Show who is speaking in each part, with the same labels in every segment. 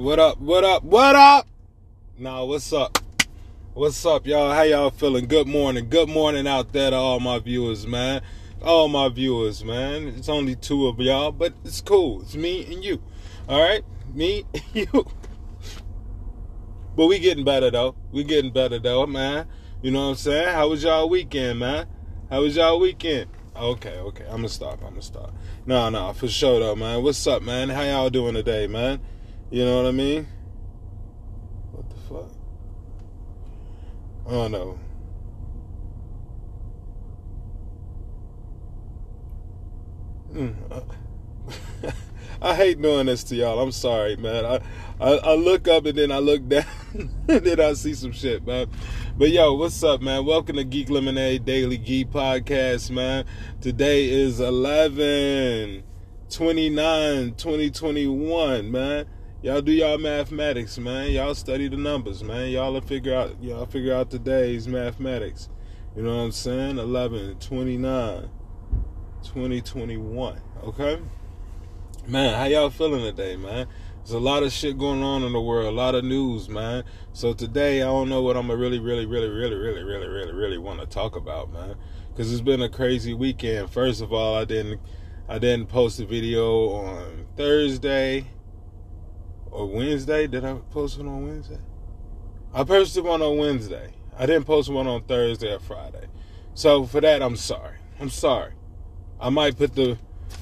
Speaker 1: What up? What up? What up? Nah, what's up? What's up, y'all? How y'all feeling? Good morning. Good morning out there to all my viewers, man. All my viewers, man. It's only two of y'all, but it's cool. It's me and you. All right? Me and you. But we getting better though. We getting better though, man. You know what I'm saying? How was y'all weekend, man? How was y'all weekend? Okay, okay. I'm gonna stop. I'm gonna stop. No, no, for sure though, man. What's up, man? How y'all doing today, man? You know what I mean? What the fuck? Oh no. Mm. I hate doing this to y'all. I'm sorry, man. I, I, I look up and then I look down and then I see some shit, man. But yo, what's up, man? Welcome to Geek Lemonade Daily Geek Podcast, man. Today is 11 29 2021, man. Y'all do y'all mathematics, man. Y'all study the numbers, man. Y'all figure out y'all figure out today's mathematics. You know what I'm saying? 11 29 2021. Okay? Man, how y'all feeling today, man? There's a lot of shit going on in the world, a lot of news, man. So today, I don't know what I'm gonna really, really, really, really, really, really, really, really want to talk about, man. Because it's been a crazy weekend. First of all, I didn't, I didn't post a video on Thursday or Wednesday. Did I post it on Wednesday? I posted one on Wednesday. I didn't post one on Thursday or Friday. So for that, I'm sorry. I'm sorry. I might put the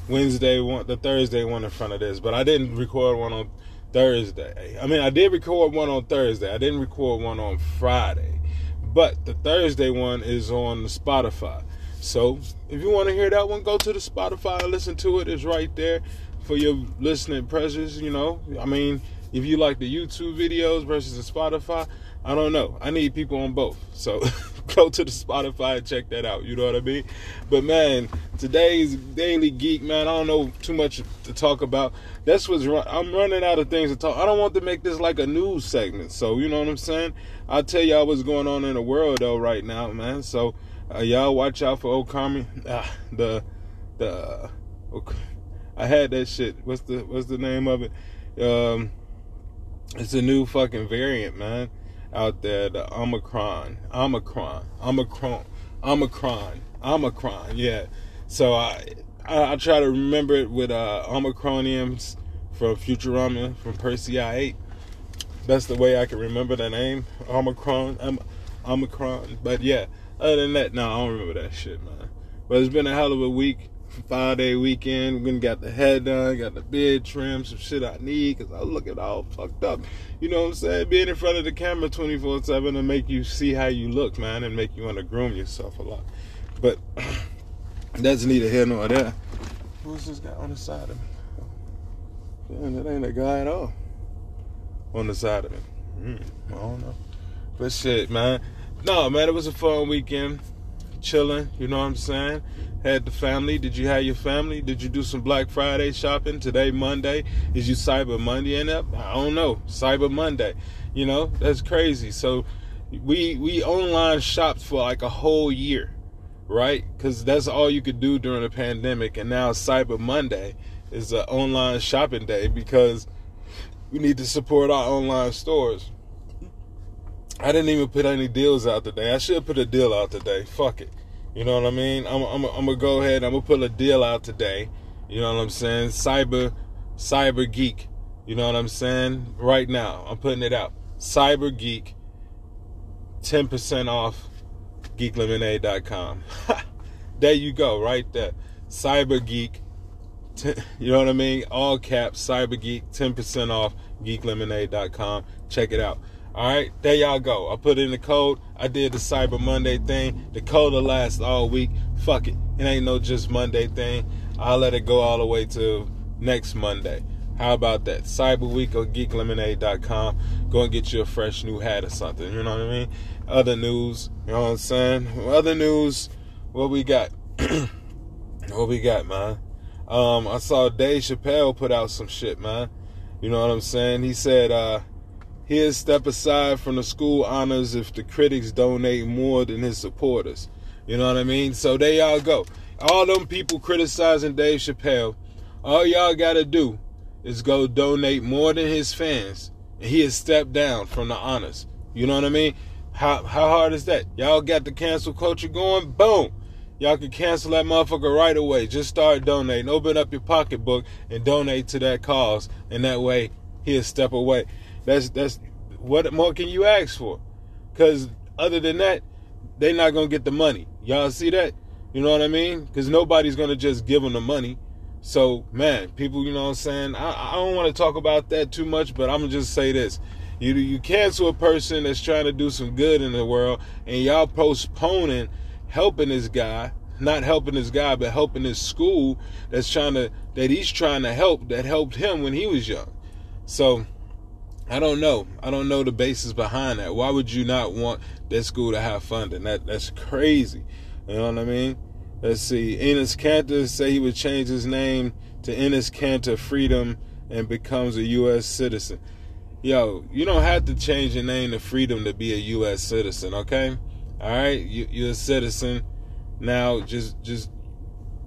Speaker 1: Wednesday one, the Thursday one in front of this, but I didn't record one on Thursday. I mean, I did record one on Thursday. I didn't record one on Friday, but the Thursday one is on Spotify. So if you want to hear that one, go to the Spotify and listen to it. It's right there for your listening pleasures. You know, I mean, if you like the YouTube videos versus the Spotify, I don't know. I need people on both. So go to the Spotify and check that out. You know what I mean? But man, today's Daily Geek, man, I don't know too much to talk about. That's what's run- I'm running out of things to talk. I don't want to make this like a news segment. So, you know what I'm saying? I'll tell y'all what's going on in the world though right now, man. So, uh, y'all watch out for Okami. Ah, the the okay. I had that shit. What's the what's the name of it? Um it's a new fucking variant, man out there, the Omicron, Omicron, Omicron, Omicron, Omicron. Yeah. So I, I, I try to remember it with uh, Omicronians from Futurama from Persei 8. That's the way I can remember the name, Omicron, um, Omicron. But yeah, other than that, no, I don't remember that shit, man. But it's been a hell of a week five day weekend. We gonna got the head done, got the beard trimmed, some shit I need because I look at all fucked up. You know what I'm saying? Being in front of the camera 24 7 to make you see how you look, man, and make you want to groom yourself a lot. But that's neither here nor there. Who's this guy on the side of me? Man, that ain't a guy at all on the side of me. Mm, I don't know. But shit, man. No, man, it was a fun weekend. Chilling, you know what I'm saying? had the family? Did you have your family? Did you do some Black Friday shopping today, Monday? Is you Cyber Monday in up? I don't know. Cyber Monday, you know that's crazy. So we we online shopped for like a whole year, right? Because that's all you could do during the pandemic, and now Cyber Monday is an online shopping day because we need to support our online stores. I didn't even put any deals out today. I should put a deal out today. Fuck it. You know what I mean? I'm, I'm, I'm gonna go ahead. I'm gonna put a deal out today. You know what I'm saying? Cyber, Cyber Geek. You know what I'm saying? Right now, I'm putting it out. Cyber Geek, 10% off geeklemonade.com. there you go, right there. Cyber Geek, you know what I mean? All caps, Cyber Geek, 10% off geeklemonade.com. Check it out. All right, there y'all go. I put in the code. I did the Cyber Monday thing. The code will last all week. Fuck it. It ain't no just Monday thing. I'll let it go all the way to next Monday. How about that? Cyber Week or geeklemonade.com. Go and get you a fresh new hat or something. You know what I mean? Other news. You know what I'm saying? Other news. What we got? what we got, man? Um, I saw Dave Chappelle put out some shit, man. You know what I'm saying? He said, uh, He'll step aside from the school honors if the critics donate more than his supporters. You know what I mean? So there y'all go. All them people criticizing Dave Chappelle, all y'all gotta do is go donate more than his fans, and he has stepped down from the honors. You know what I mean? How how hard is that? Y'all got the cancel culture going? Boom. Y'all can cancel that motherfucker right away. Just start donating. Open up your pocketbook and donate to that cause. And that way he'll step away. That's that's what more can you ask for? Cause other than that, they're not gonna get the money. Y'all see that? You know what I mean? Because nobody's gonna just give them the money. So man, people, you know what I'm saying? I, I don't want to talk about that too much, but I'm gonna just say this. You you cancel a person that's trying to do some good in the world, and y'all postponing helping this guy, not helping this guy, but helping this school that's trying to that he's trying to help that helped him when he was young. So I don't know. I don't know the basis behind that. Why would you not want that school to have funding? That that's crazy. You know what I mean? Let's see. Enes Kanter say he would change his name to Enes Kanter Freedom and becomes a U.S. citizen. Yo, you don't have to change your name to Freedom to be a U.S. citizen, okay? All right, you, you're a citizen now. Just, just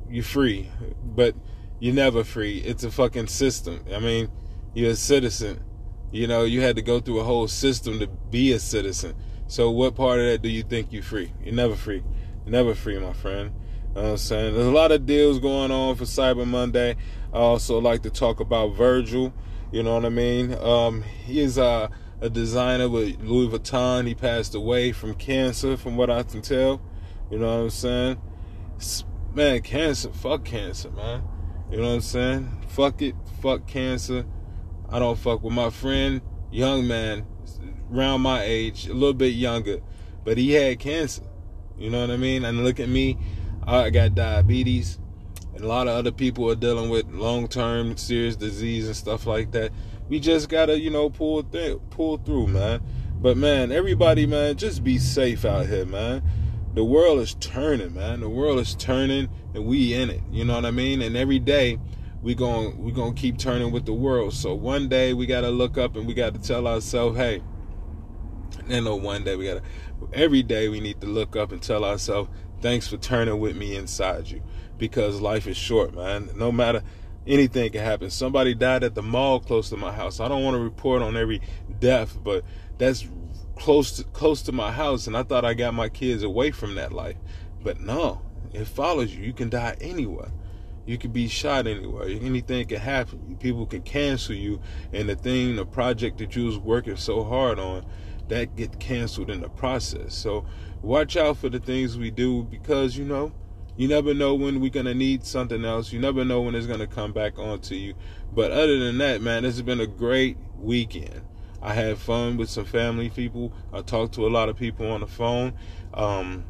Speaker 1: you're free, but you're never free. It's a fucking system. I mean, you're a citizen. You know, you had to go through a whole system to be a citizen. So, what part of that do you think you're free? You're never free. You're never free, my friend. You know what I'm saying? There's a lot of deals going on for Cyber Monday. I also like to talk about Virgil. You know what I mean? Um, he is uh, a designer with Louis Vuitton. He passed away from cancer, from what I can tell. You know what I'm saying? Man, cancer, fuck cancer, man. You know what I'm saying? Fuck it, fuck cancer. I don't fuck with my friend, young man, around my age, a little bit younger, but he had cancer. You know what I mean? And look at me, I got diabetes, and a lot of other people are dealing with long-term serious disease and stuff like that we just gotta, you know, pull th- pull through, man. But man, everybody, man, just be safe out here, man. The world is turning, man. The world is turning, and we in it. You know what I mean? And every day, we going we gonna keep turning with the world. So one day we gotta look up and we gotta tell ourselves, hey. And no one day we gotta. Every day we need to look up and tell ourselves, thanks for turning with me inside you, because life is short, man. No matter anything can happen. Somebody died at the mall close to my house. I don't want to report on every death, but that's close to close to my house and I thought I got my kids away from that life. But no, it follows you. You can die anywhere. You could be shot anywhere. Anything can happen. People can cancel you and the thing, the project that you was working so hard on, that get canceled in the process. So watch out for the things we do because you know you never know when we're gonna need something else. You never know when it's gonna come back onto you. But other than that, man, this has been a great weekend. I had fun with some family people. I talked to a lot of people on the phone. Um,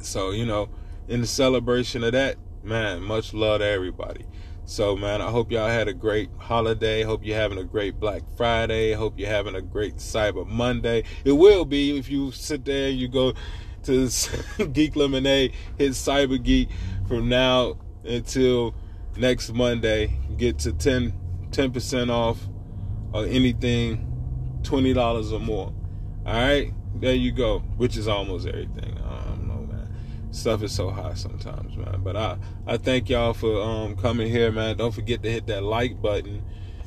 Speaker 1: so you know, in the celebration of that, man, much love to everybody. So man, I hope y'all had a great holiday. Hope you're having a great Black Friday. Hope you're having a great Cyber Monday. It will be if you sit there and you go to Geek Lemonade, hit Cyber Geek from now until next Monday. Get to 10 10% off of anything twenty dollars or more. All right, there you go. Which is almost everything. I don't know, man. Stuff is so high sometimes, man. But I I thank y'all for um coming here, man. Don't forget to hit that like button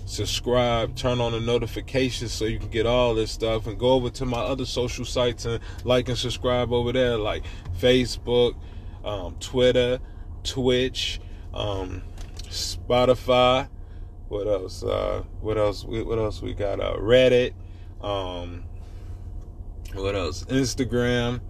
Speaker 1: subscribe, turn on the notifications so you can get all this stuff, and go over to my other social sites and like and subscribe over there, like Facebook, um, Twitter, Twitch, um, Spotify. What else? Uh, what else? What else we got? Uh, Reddit. Um, what else? Instagram.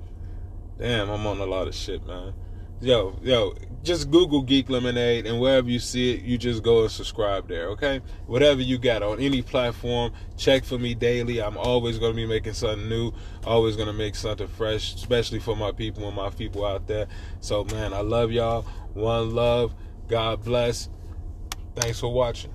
Speaker 1: Damn, I'm on a lot of shit, man. Yo, yo, just Google Geek Lemonade, and wherever you see it, you just go and subscribe there, okay? Whatever you got on any platform, check for me daily. I'm always going to be making something new, always going to make something fresh, especially for my people and my people out there. So, man, I love y'all. One love. God bless. Thanks for watching.